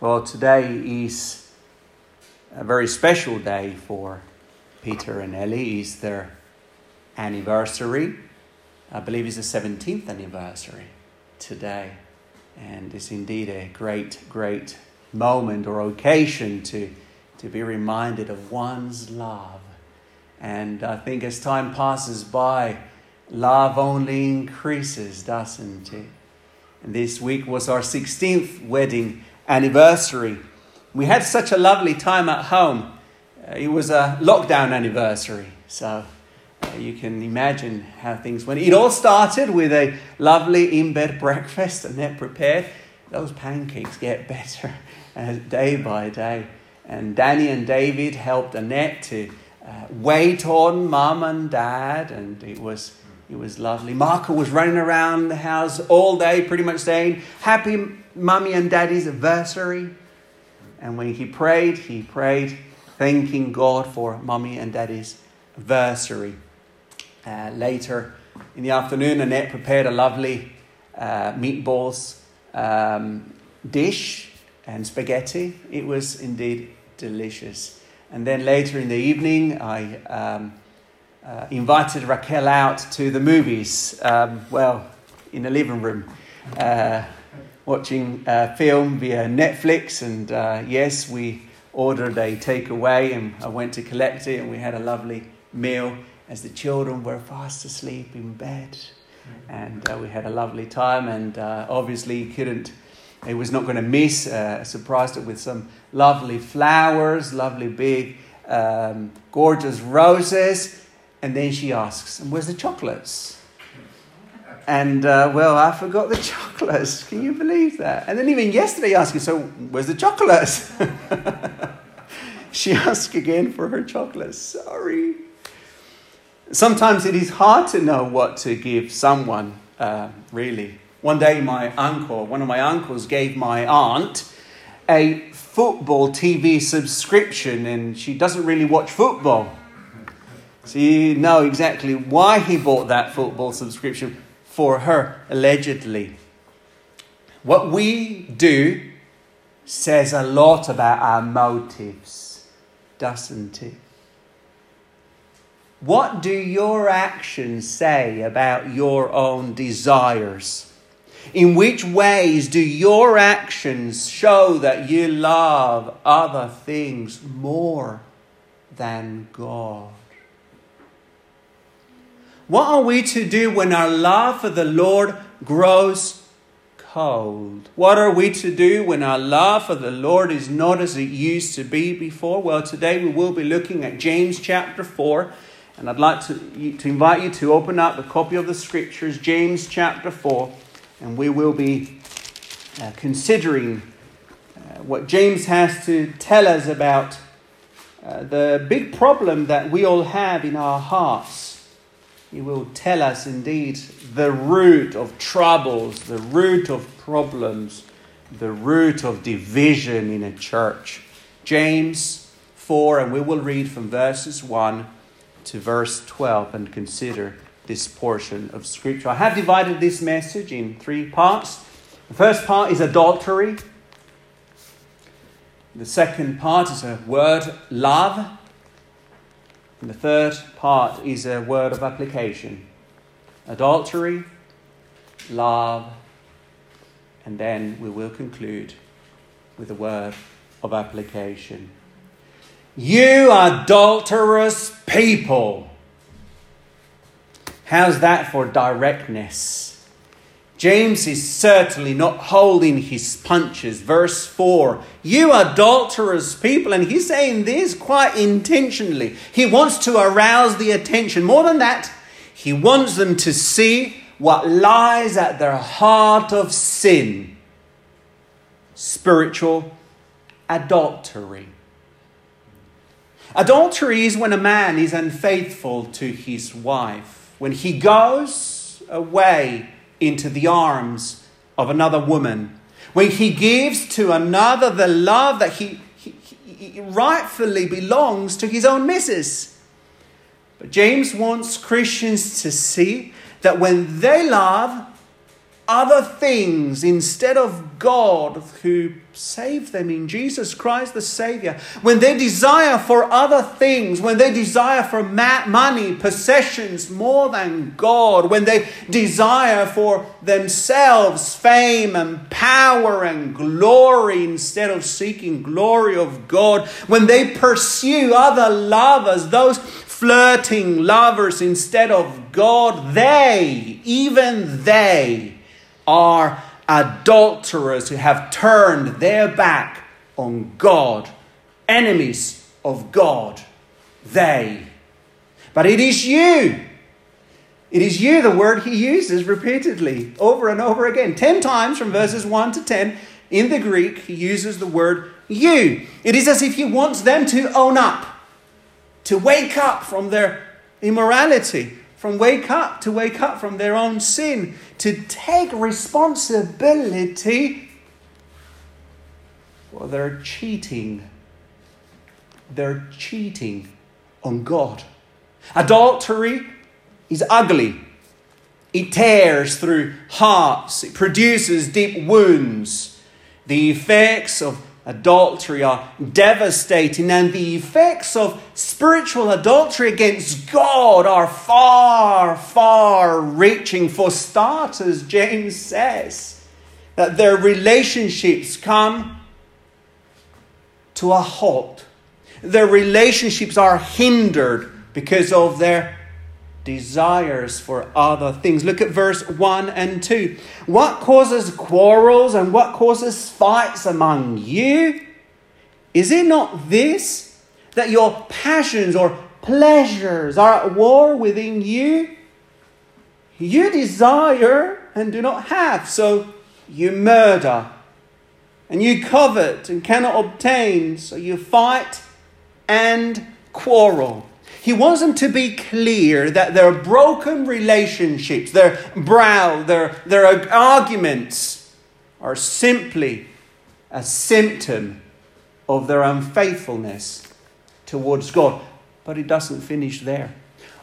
Well, today is a very special day for Peter and Ellie. It's their anniversary. I believe it's the 17th anniversary today. And it's indeed a great, great moment or occasion to, to be reminded of one's love. And I think as time passes by, love only increases, doesn't it? And this week was our 16th wedding anniversary. We had such a lovely time at home. Uh, it was a lockdown anniversary, so uh, you can imagine how things went. It all started with a lovely in bed breakfast Annette prepared. Those pancakes get better uh, day by day. And Danny and David helped Annette to uh, wait on mum and dad, and it was it was lovely. Marco was running around the house all day, pretty much saying, Happy mummy and daddy's anniversary. And when he prayed, he prayed thanking God for mummy and daddy's anniversary. Uh, later in the afternoon, Annette prepared a lovely uh, meatballs um, dish and spaghetti. It was indeed delicious. And then later in the evening, I um, uh, invited Raquel out to the movies, um, well, in the living room, uh, watching a film via Netflix. And uh, yes, we ordered a takeaway and I went to collect it, and we had a lovely meal as the children were fast asleep in bed. And uh, we had a lovely time, and uh, obviously, couldn't. It was not going to miss. Uh, surprised it with some lovely flowers, lovely big, um, gorgeous roses, and then she asks, and where's the chocolates? And uh, well, I forgot the chocolates. Can you believe that? And then even yesterday, asking, so where's the chocolates? she asked again for her chocolates. Sorry. Sometimes it is hard to know what to give someone, uh, really. One day, my uncle, one of my uncles, gave my aunt a football TV subscription, and she doesn't really watch football. So you know exactly why he bought that football subscription for her, allegedly. What we do says a lot about our motives, doesn't it? What do your actions say about your own desires? In which ways do your actions show that you love other things more than God? What are we to do when our love for the Lord grows cold? What are we to do when our love for the Lord is not as it used to be before? Well, today we will be looking at James chapter 4. And I'd like to, to invite you to open up a copy of the scriptures, James chapter 4, and we will be uh, considering uh, what James has to tell us about uh, the big problem that we all have in our hearts he will tell us indeed the root of troubles, the root of problems, the root of division in a church. James 4, and we will read from verses 1 to verse 12 and consider this portion of Scripture. I have divided this message in three parts. The first part is adultery. The second part is a word, love. And the third part is a word of application adultery, love, and then we will conclude with a word of application. You adulterous people! How's that for directness? James is certainly not holding his punches. Verse 4 You adulterous people, and he's saying this quite intentionally. He wants to arouse the attention. More than that, he wants them to see what lies at their heart of sin spiritual adultery. Adultery is when a man is unfaithful to his wife, when he goes away into the arms of another woman, when he gives to another the love that he, he, he rightfully belongs to his own missus. But James wants Christians to see that when they love other things instead of God who saved them in Jesus Christ the Savior, when they desire for other things, when they desire for ma- money, possessions more than God, when they desire for themselves fame and power and glory instead of seeking glory of God, when they pursue other lovers, those flirting lovers instead of God, they, even they, are adulterers who have turned their back on God, enemies of God. They. But it is you. It is you, the word he uses repeatedly, over and over again. Ten times from verses 1 to 10 in the Greek, he uses the word you. It is as if he wants them to own up, to wake up from their immorality, from wake up to wake up from their own sin, to take responsibility for their cheating. They're cheating on God. Adultery is ugly. It tears through hearts. It produces deep wounds. The effects of adultery are devastating, and the effects of spiritual adultery against God are far, far reaching. For starters, James says that their relationships come to a halt, their relationships are hindered because of their desires for other things. Look at verse 1 and 2. What causes quarrels and what causes fights among you? Is it not this, that your passions or pleasures are at war within you? You desire and do not have, so you murder. And you covet and cannot obtain, so you fight and quarrel. He wants them to be clear that their broken relationships, their brow, their, their arguments are simply a symptom of their unfaithfulness towards God. But it doesn't finish there.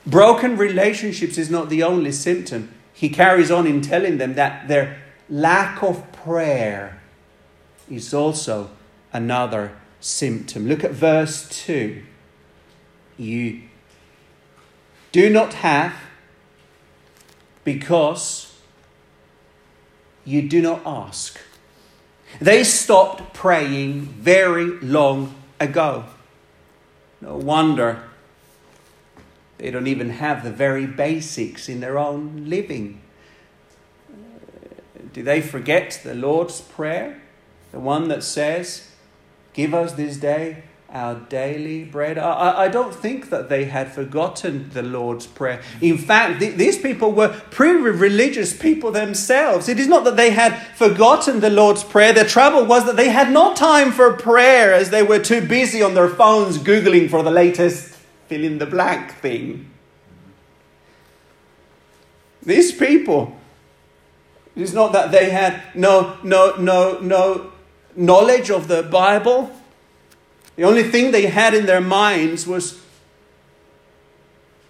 Broken relationships is not the only symptom. He carries on in telling them that their lack of prayer is also another symptom. Look at verse 2. You do not have because you do not ask. They stopped praying very long ago. No wonder they don't even have the very basics in their own living. Uh, do they forget the Lord's Prayer? The one that says, Give us this day our daily bread. I, I don't think that they had forgotten the Lord's Prayer. In fact, th- these people were pre religious people themselves. It is not that they had forgotten the Lord's Prayer. Their trouble was that they had no time for prayer as they were too busy on their phones Googling for the latest fill in the blank thing. These people, it's not that they had no, no, no, no knowledge of the Bible. The only thing they had in their minds was,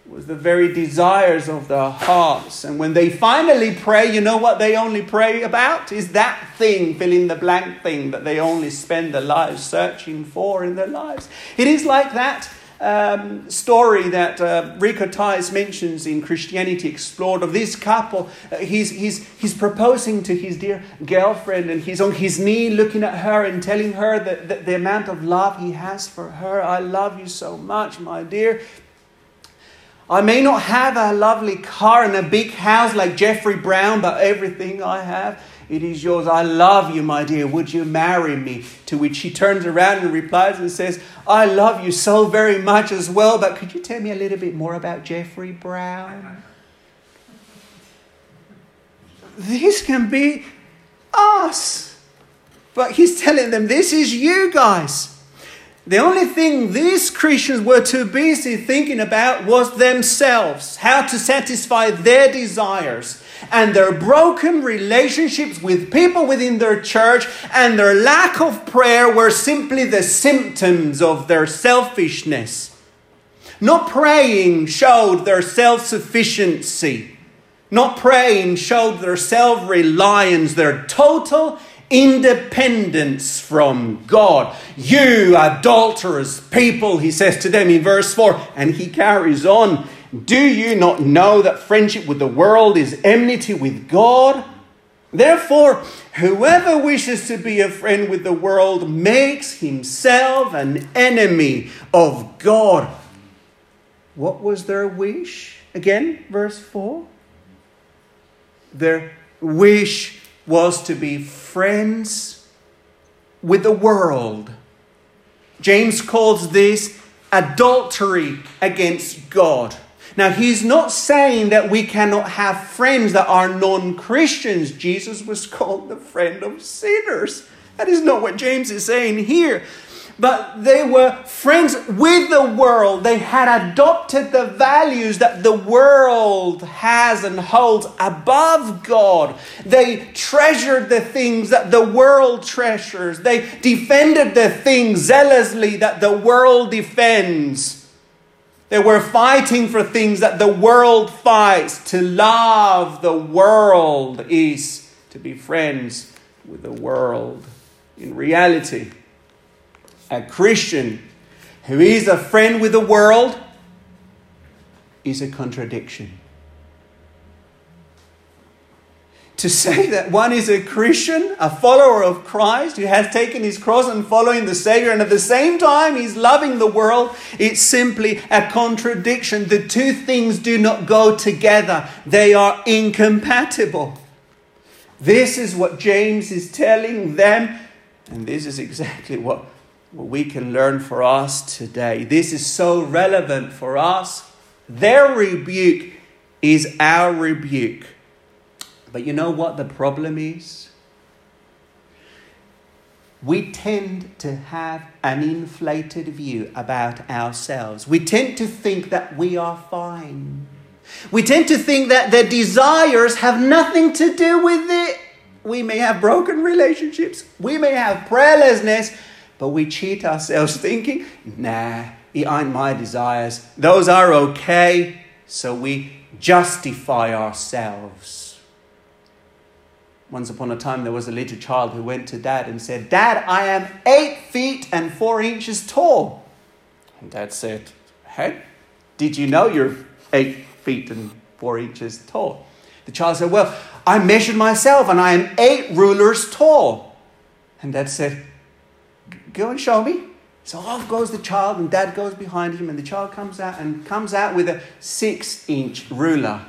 was the very desires of their hearts. And when they finally pray, you know what they only pray about? Is that thing, fill in the blank thing, that they only spend their lives searching for in their lives. It is like that um, story that uh, Rico Tice mentions in Christianity Explored of this couple. Uh, he's, he's, he's proposing to his dear girlfriend and he's on his knee looking at her and telling her that, that the amount of love he has for her. I love you so much, my dear. I may not have a lovely car and a big house like Jeffrey Brown, but everything I have it is yours. I love you, my dear. Would you marry me? To which she turns around and replies and says, I love you so very much as well, but could you tell me a little bit more about Jeffrey Brown? This can be us. But he's telling them, this is you guys. The only thing these Christians were too busy thinking about was themselves, how to satisfy their desires and their broken relationships with people within their church and their lack of prayer were simply the symptoms of their selfishness. Not praying showed their self sufficiency. not praying showed their self reliance, their total independence from God. You adulterous people, he says to them in verse 4, and he carries on. Do you not know that friendship with the world is enmity with God? Therefore, whoever wishes to be a friend with the world makes himself an enemy of God. What was their wish? Again, verse 4. Their wish was to be friends with the world. James calls this adultery against God. Now, he's not saying that we cannot have friends that are non Christians. Jesus was called the friend of sinners. That is not what James is saying here but they were friends with the world. They had adopted the values that the world has and holds above God. They treasured the things that the world treasures. They defended the things zealously that the world defends. They were fighting for things that the world fights. To love the world is to be friends with the world. In reality, a Christian who is a friend with the world is a contradiction. To say that one is a Christian, a follower of Christ, who has taken his cross and following the Savior, and at the same time he's loving the world, it's simply a contradiction. The two things do not go together, they are incompatible. This is what James is telling them, and this is exactly what what we can learn for us today. This is so relevant for us. Their rebuke is our rebuke. But you know what the problem is? We tend to have an inflated view about ourselves. We tend to think that we are fine. We tend to think that their desires have nothing to do with it. We may have broken relationships, we may have prayerlessness, but we cheat ourselves thinking, nah, it ain't my desires. Those are okay. So we justify ourselves. Once upon a time, there was a little child who went to dad and said, Dad, I am eight feet and four inches tall. And dad said, Hey, did you know you're eight feet and four inches tall? The child said, Well, I measured myself and I am eight rulers tall. And dad said, Go and show me. So off goes the child, and dad goes behind him, and the child comes out and comes out with a six inch ruler.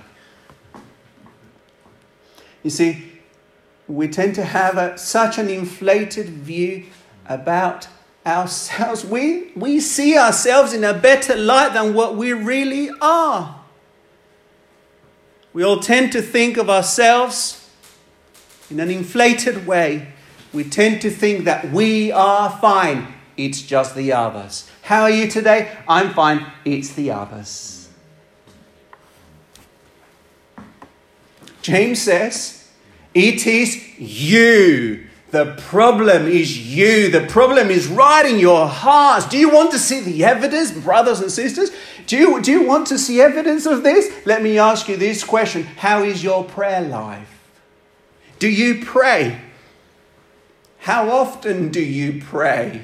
You see, we tend to have a, such an inflated view about ourselves. We, we see ourselves in a better light than what we really are. We all tend to think of ourselves in an inflated way we tend to think that we are fine. It's just the others. How are you today? I'm fine. It's the others. James says, It is you. The problem is you. The problem is right in your hearts. Do you want to see the evidence, brothers and sisters? Do you, do you want to see evidence of this? Let me ask you this question How is your prayer life? Do you pray? How often do you pray?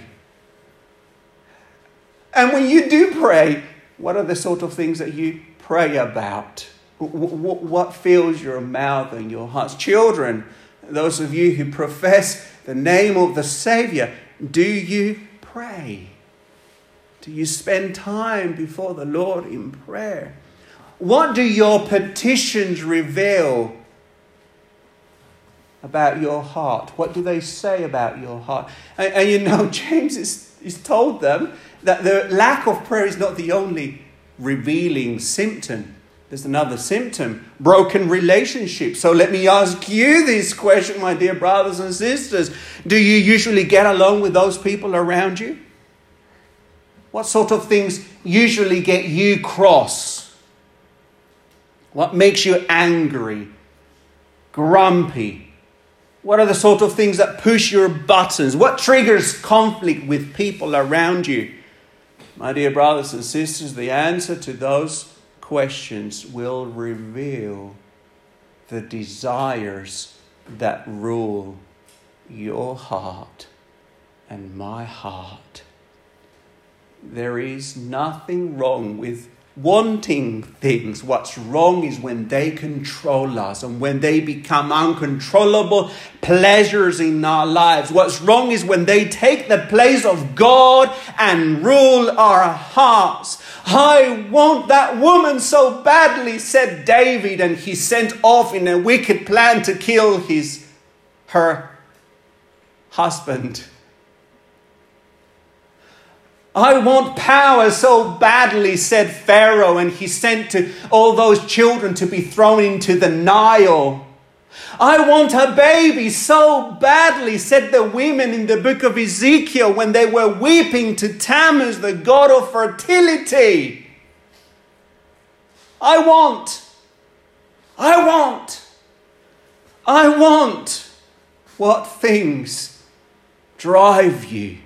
And when you do pray, what are the sort of things that you pray about? What fills your mouth and your hearts? Children, those of you who profess the name of the Savior, do you pray? Do you spend time before the Lord in prayer? What do your petitions reveal about your heart? What do they say about your heart? And, and you know, James is, is told them that the lack of prayer is not the only revealing symptom. There's another symptom broken relationships. So let me ask you this question, my dear brothers and sisters. Do you usually get along with those people around you? What sort of things usually get you cross? What makes you angry, grumpy, what are the sort of things that push your buttons? What triggers conflict with people around you? My dear brothers and sisters, the answer to those questions will reveal the desires that rule your heart and my heart. There is nothing wrong with wanting things. What's wrong is when they control us and when they become uncontrollable pleasures in our lives. What's wrong is when they take the place of God and rule our hearts. I want that woman so badly, said David, and he sent off in a wicked plan to kill his her husband. I want power so badly, said Pharaoh, and he sent to all those children to be thrown into the Nile. I want a baby so badly, said the women in the book of Ezekiel when they were weeping to Tammuz, the god of fertility. I want, I want, I want. What things drive you?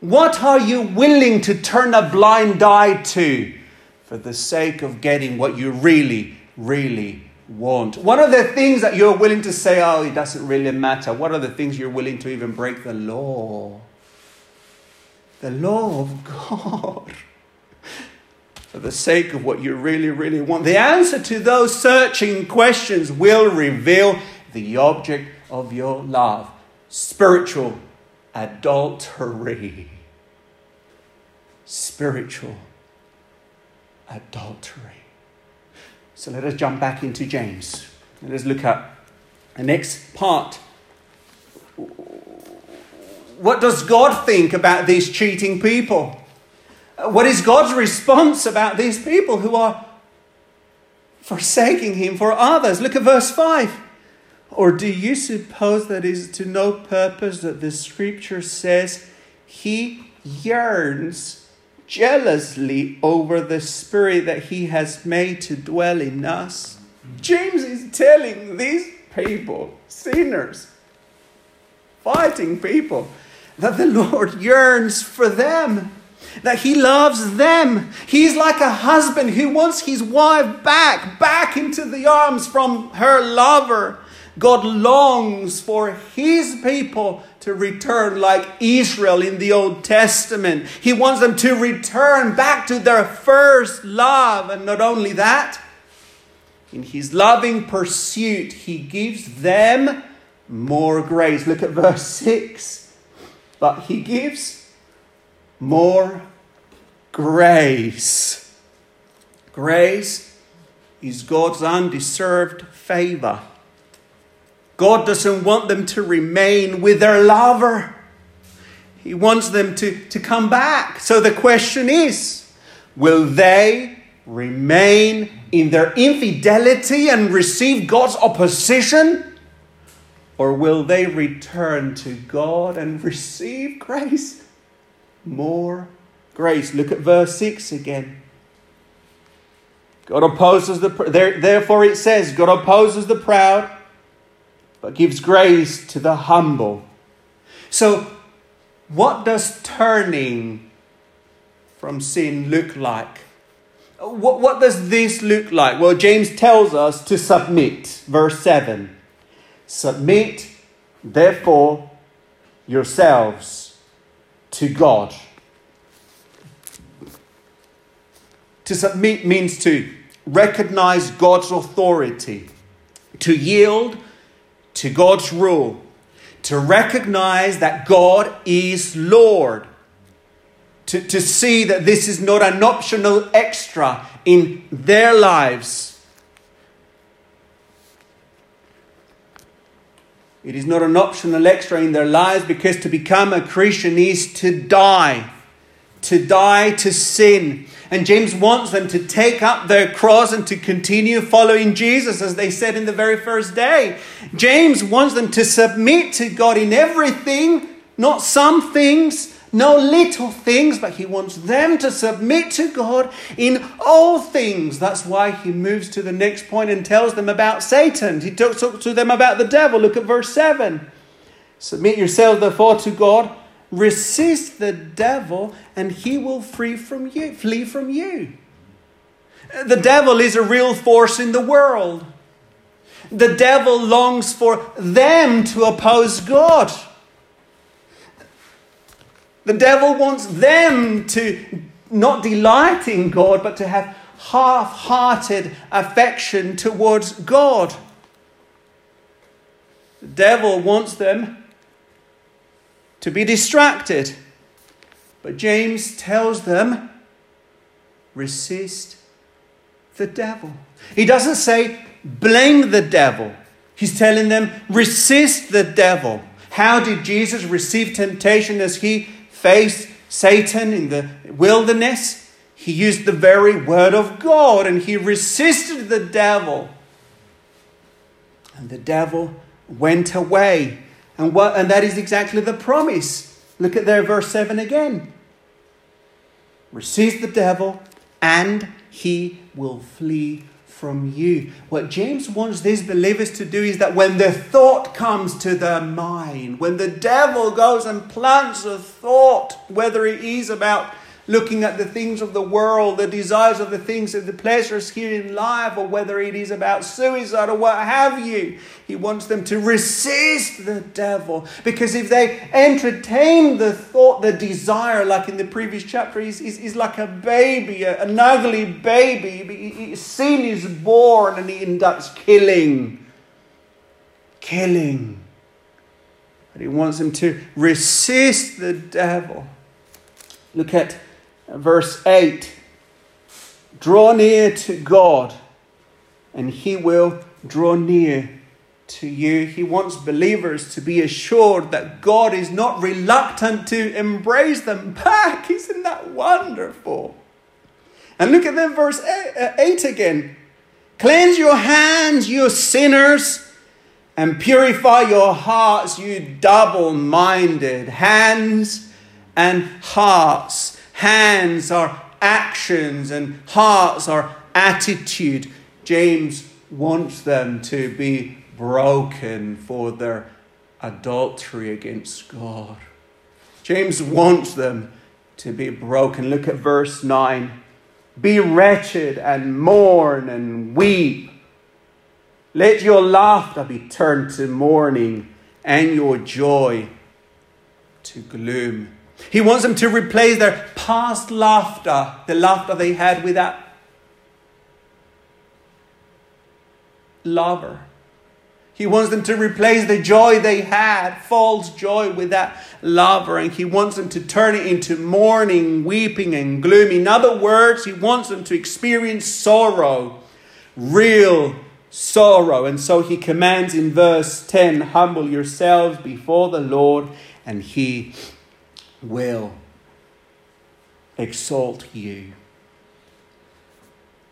What are you willing to turn a blind eye to for the sake of getting what you really, really want? What are the things that you're willing to say, oh, it doesn't really matter? What are the things you're willing to even break the law? The law of God. For the sake of what you really, really want. The answer to those searching questions will reveal the object of your love spiritual adultery. Spiritual adultery. So let us jump back into James. Let us look at the next part. What does God think about these cheating people? What is God's response about these people who are forsaking Him for others? Look at verse 5. Or do you suppose that is to no purpose that the scripture says he yearns jealously over the spirit that he has made to dwell in us? James is telling these people, sinners, fighting people, that the Lord yearns for them that he loves them. He's like a husband who wants his wife back, back into the arms from her lover. God longs for his people to return like Israel in the Old Testament. He wants them to return back to their first love. And not only that, in his loving pursuit, he gives them more grace. Look at verse 6. But he gives more grace. Grace is God's undeserved favor. God doesn't want them to remain with their lover. He wants them to, to come back. So the question is will they remain in their infidelity and receive God's opposition? Or will they return to God and receive grace? More grace. Look at verse 6 again. God opposes the therefore it says God opposes the proud but gives grace to the humble. So, what does turning from sin look like? What, what does this look like? Well, James tells us to submit. Verse 7 Submit, therefore, yourselves to God. To submit means to recognize God's authority, to yield to God's rule, to recognize that God is Lord, to, to see that this is not an optional extra in their lives. It is not an optional extra in their lives because to become a Christian is to die, to die to sin, and James wants them to take up their cross and to continue following Jesus, as they said in the very first day. James wants them to submit to God in everything, not some things, no little things, but he wants them to submit to God in all things. That's why he moves to the next point and tells them about Satan. He talks to them about the devil. Look at verse 7. Submit yourselves, therefore, to God Resist the devil and he will flee from you, flee from you. The devil is a real force in the world. The devil longs for them to oppose God. The devil wants them to not delight in God, but to have half hearted affection towards God. The devil wants them to be distracted. But James tells them resist the devil. He doesn't say blame the devil. He's telling them resist the devil. How did Jesus receive temptation as he faced Satan in the wilderness? He used the very word of God and he resisted the devil. And the devil went away. And, what, and that is exactly the promise. Look at there, verse 7 again. Resist the devil, and he will flee from you. What James wants these believers to do is that when the thought comes to their mind, when the devil goes and plants a thought, whether it is about looking at the things of the world, the desires of the things of the pleasures here in life, or whether it is about suicide or what have you. He wants them to resist the devil. Because if they entertain the thought, the desire, like in the previous chapter, he's, he's, he's like a baby, an ugly baby. Sin is born and he inducts killing. Killing. But he wants them to resist the devil. Look at verse 8 Draw near to God, and He will draw near to you. He wants believers to be assured that God is not reluctant to embrace them back. Isn't that wonderful? And look at then verse uh, 8 again. Cleanse your hands, you sinners, and purify your hearts, you double minded. Hands and hearts Hands are actions, and hearts are attitude. James wants them to be broken for their adultery against God. James wants them to be broken. Look at verse 9. Be wretched and mourn and weep. Let your laughter be turned to mourning and your joy to gloom. He wants them to replace their past laughter, the laughter they had with that lover. He wants them to replace the joy they had, false joy, with that lover. And he wants them to turn it into mourning, weeping, and gloom. In other words, he wants them to experience sorrow, real sorrow. And so he commands in verse 10 Humble yourselves before the Lord, and he will exalt you.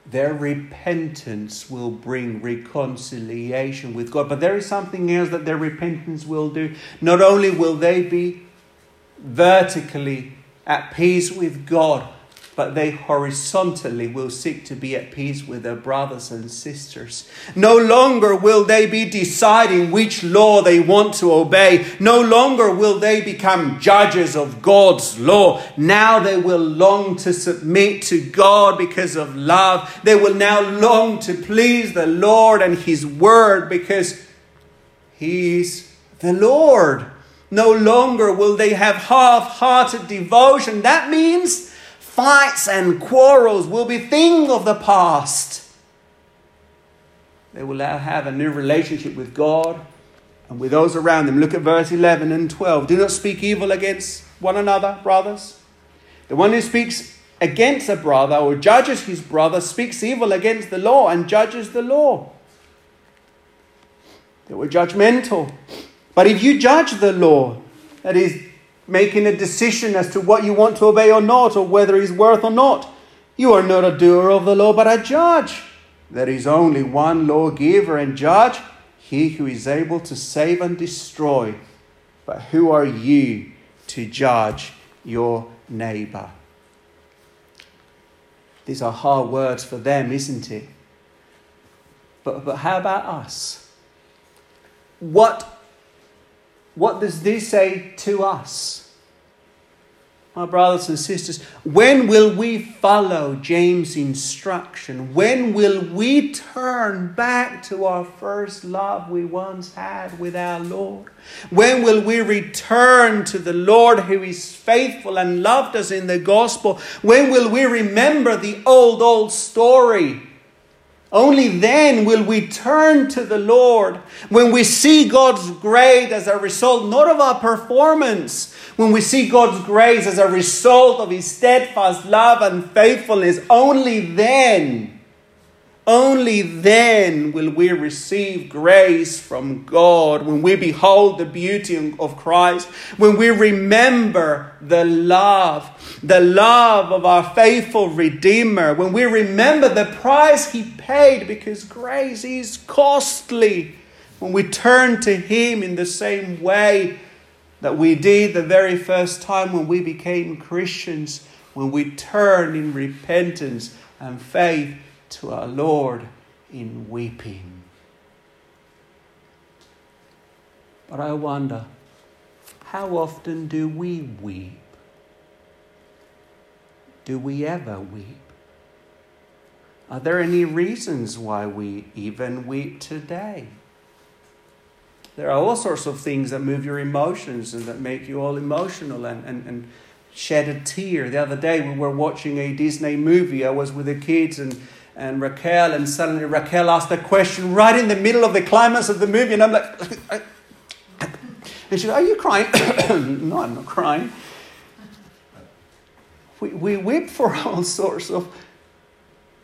Their repentance will bring reconciliation with God. But there is something else that their repentance will do. Not only will they be vertically at peace with God, but they horizontally will seek to be at peace with their brothers and sisters. No longer will they be deciding which law they want to obey. No longer will they become judges of God's law. Now they will long to submit to God because of love. They will now long to please the Lord and His word because He's the Lord. No longer will they have half hearted devotion. That means Fights and quarrels will be thing of the past. They will now have a new relationship with God and with those around them. Look at verse 11 and 12. Do not speak evil against one another, brothers. The one who speaks against a brother or judges his brother speaks evil against the law and judges the law. They were judgmental. But if you judge the law, that is, making a decision as to what you want to obey or not, or whether he's worth or not. You are not a doer of the law, but a judge. There is only one lawgiver and judge, he who is able to save and destroy. But who are you to judge your neighbor? These are hard words for them, isn't it? But, but how about us? What what does this say to us? my brothers and sisters, when will we follow James' instruction? When will we turn back to our first love we once had with our Lord? When will we return to the Lord who is faithful and loved us in the gospel? When will we remember the old, old story? Only then will we turn to the Lord. When we see God's grace as a result not of our performance, when we see God's grace as a result of His steadfast love and faithfulness, only then, only then will we receive grace from God. When we behold the beauty of Christ, when we remember the love, the love of our faithful Redeemer, when we remember the price He paid because grace is costly, when we turn to Him in the same way that we did the very first time when we became Christians, when we turn in repentance and faith to our Lord in weeping. But I wonder, how often do we weep? Do we ever weep? Are there any reasons why we even weep today? There are all sorts of things that move your emotions and that make you all emotional and, and, and shed a tear. The other day we were watching a Disney movie. I was with the kids and, and Raquel, and suddenly Raquel asked a question right in the middle of the climax of the movie, and I'm like, and she said, Are you crying? no, I'm not crying. We, we weep for all sorts of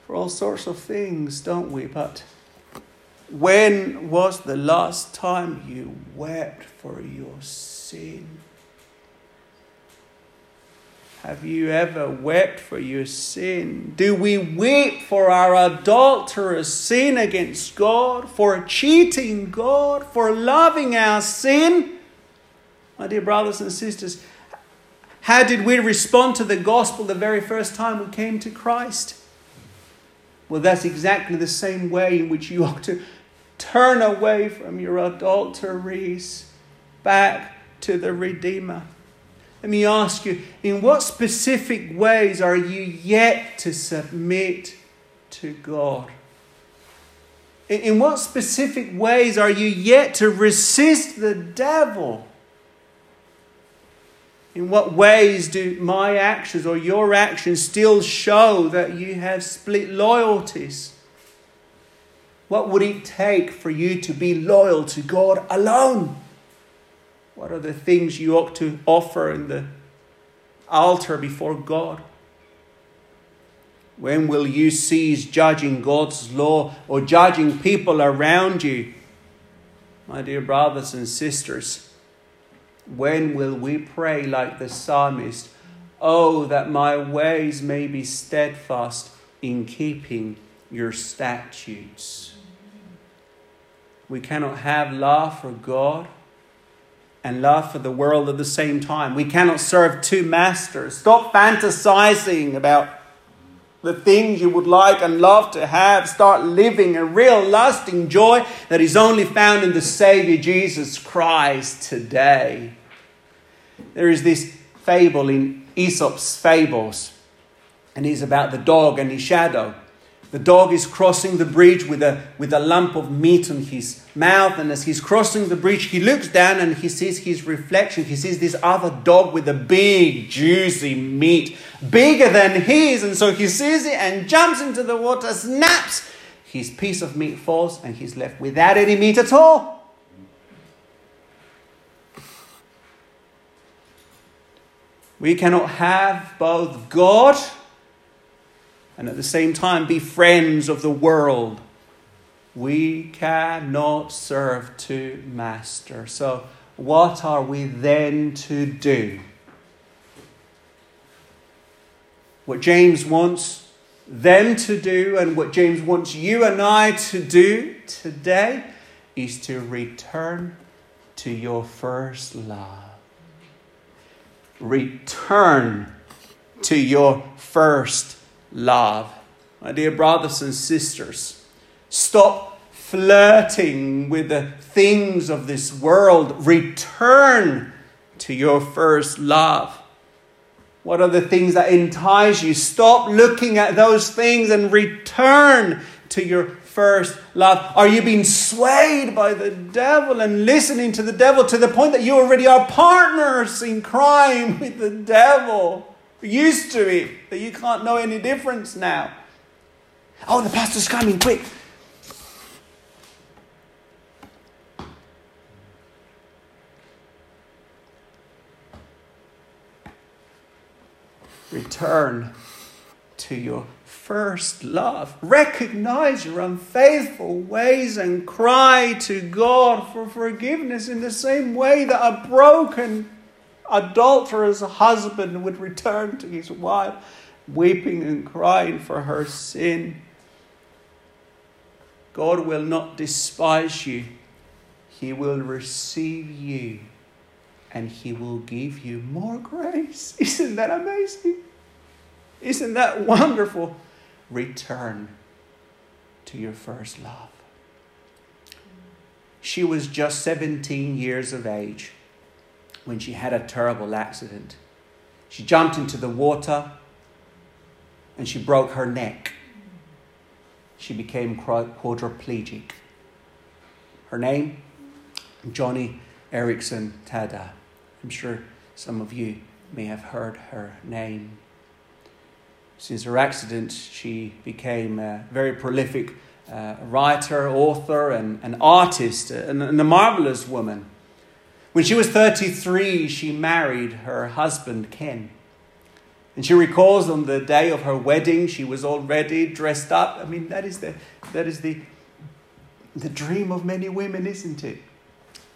for all sorts of things, don't we? But when was the last time you wept for your sin? Have you ever wept for your sin? Do we weep for our adulterous sin against God, for cheating God, for loving our sin? My dear brothers and sisters, how did we respond to the gospel the very first time we came to Christ? Well, that's exactly the same way in which you ought to Turn away from your adulteries back to the Redeemer. Let me ask you, in what specific ways are you yet to submit to God? In what specific ways are you yet to resist the devil? In what ways do my actions or your actions still show that you have split loyalties? What would it take for you to be loyal to God alone? What are the things you ought to offer in the altar before God? When will you cease judging God's law or judging people around you? My dear brothers and sisters, when will we pray like the psalmist? Oh, that my ways may be steadfast in keeping your statutes. We cannot have love for God and love for the world at the same time. We cannot serve two masters. Stop fantasizing about the things you would like and love to have. Start living a real lasting joy that is only found in the Savior Jesus Christ today. There is this fable in Aesop's Fables, and it's about the dog and his shadow. The dog is crossing the bridge with a, with a lump of meat on his mouth. And as he's crossing the bridge, he looks down and he sees his reflection. He sees this other dog with a big, juicy meat, bigger than his. And so he sees it and jumps into the water, snaps. His piece of meat falls, and he's left without any meat at all. We cannot have both God and at the same time be friends of the world. We cannot serve two masters. So, what are we then to do? What James wants them to do and what James wants you and I to do today is to return to your first love. Return to your first love. My dear brothers and sisters, stop flirting with the things of this world. Return to your first love. What are the things that entice you? Stop looking at those things and return to your first love. Are you being swayed by the devil and listening to the devil to the point that you already are partners in crime with the devil? Used to it, that you can't know any difference now. Oh, the pastor's coming, quick. Return to your first love. Recognize your unfaithful ways and cry to God for forgiveness in the same way that a broken, adulterous husband would return to his wife, weeping and crying for her sin. God will not despise you, He will receive you and He will give you more grace. Isn't that amazing? Isn't that wonderful? Return to your first love. She was just 17 years of age when she had a terrible accident. She jumped into the water and she broke her neck. She became quadriplegic. Her name? Joni Eareckson Tada. I'm sure some of you may have heard her name. Since her accident, she became a very prolific uh, writer, author, and an artist, and, and a marvelous woman. When she was 33, she married her husband, Ken. And she recalls on the day of her wedding, she was already dressed up. I mean, that is the, that is the, the dream of many women, isn't it?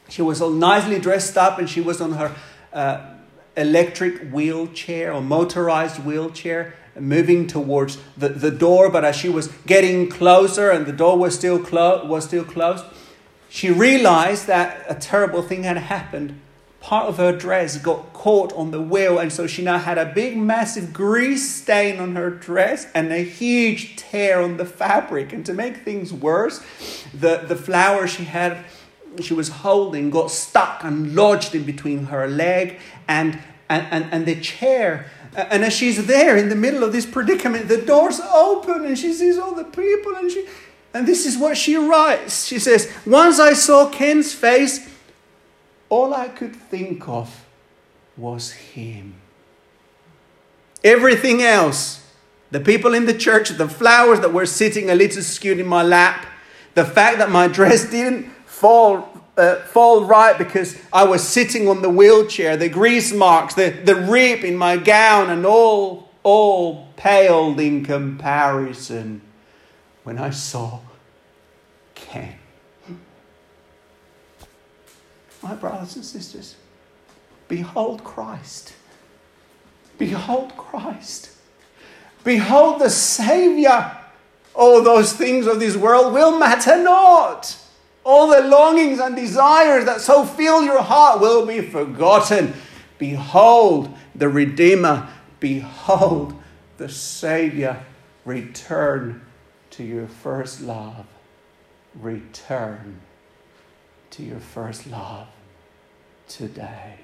She was all nicely dressed up and she was on her uh, electric wheelchair or motorized wheelchair moving towards the, the door but as she was getting closer and the door was still, clo- was still closed she realized that a terrible thing had happened part of her dress got caught on the wheel and so she now had a big massive grease stain on her dress and a huge tear on the fabric and to make things worse the, the flower she had she was holding got stuck and lodged in between her leg and, and, and, and the chair. And as she's there in the middle of this predicament, the doors open and she sees all the people and she and this is what she writes. She says, Once I saw Ken's face, all I could think of was him. Everything else, the people in the church, the flowers that were sitting a little skewed in my lap, the fact that my dress didn't fall, uh, fall right because I was sitting on the wheelchair, the grease marks, the, the rip in my gown, and all, all paled in comparison when I saw Ken. My brothers and sisters, behold Christ. Behold Christ. Behold the Savior. All those things of this world will matter not. All the longings and desires that so fill your heart will be forgotten. Behold the Redeemer. Behold the Savior. Return to your first love. Return to your first love today.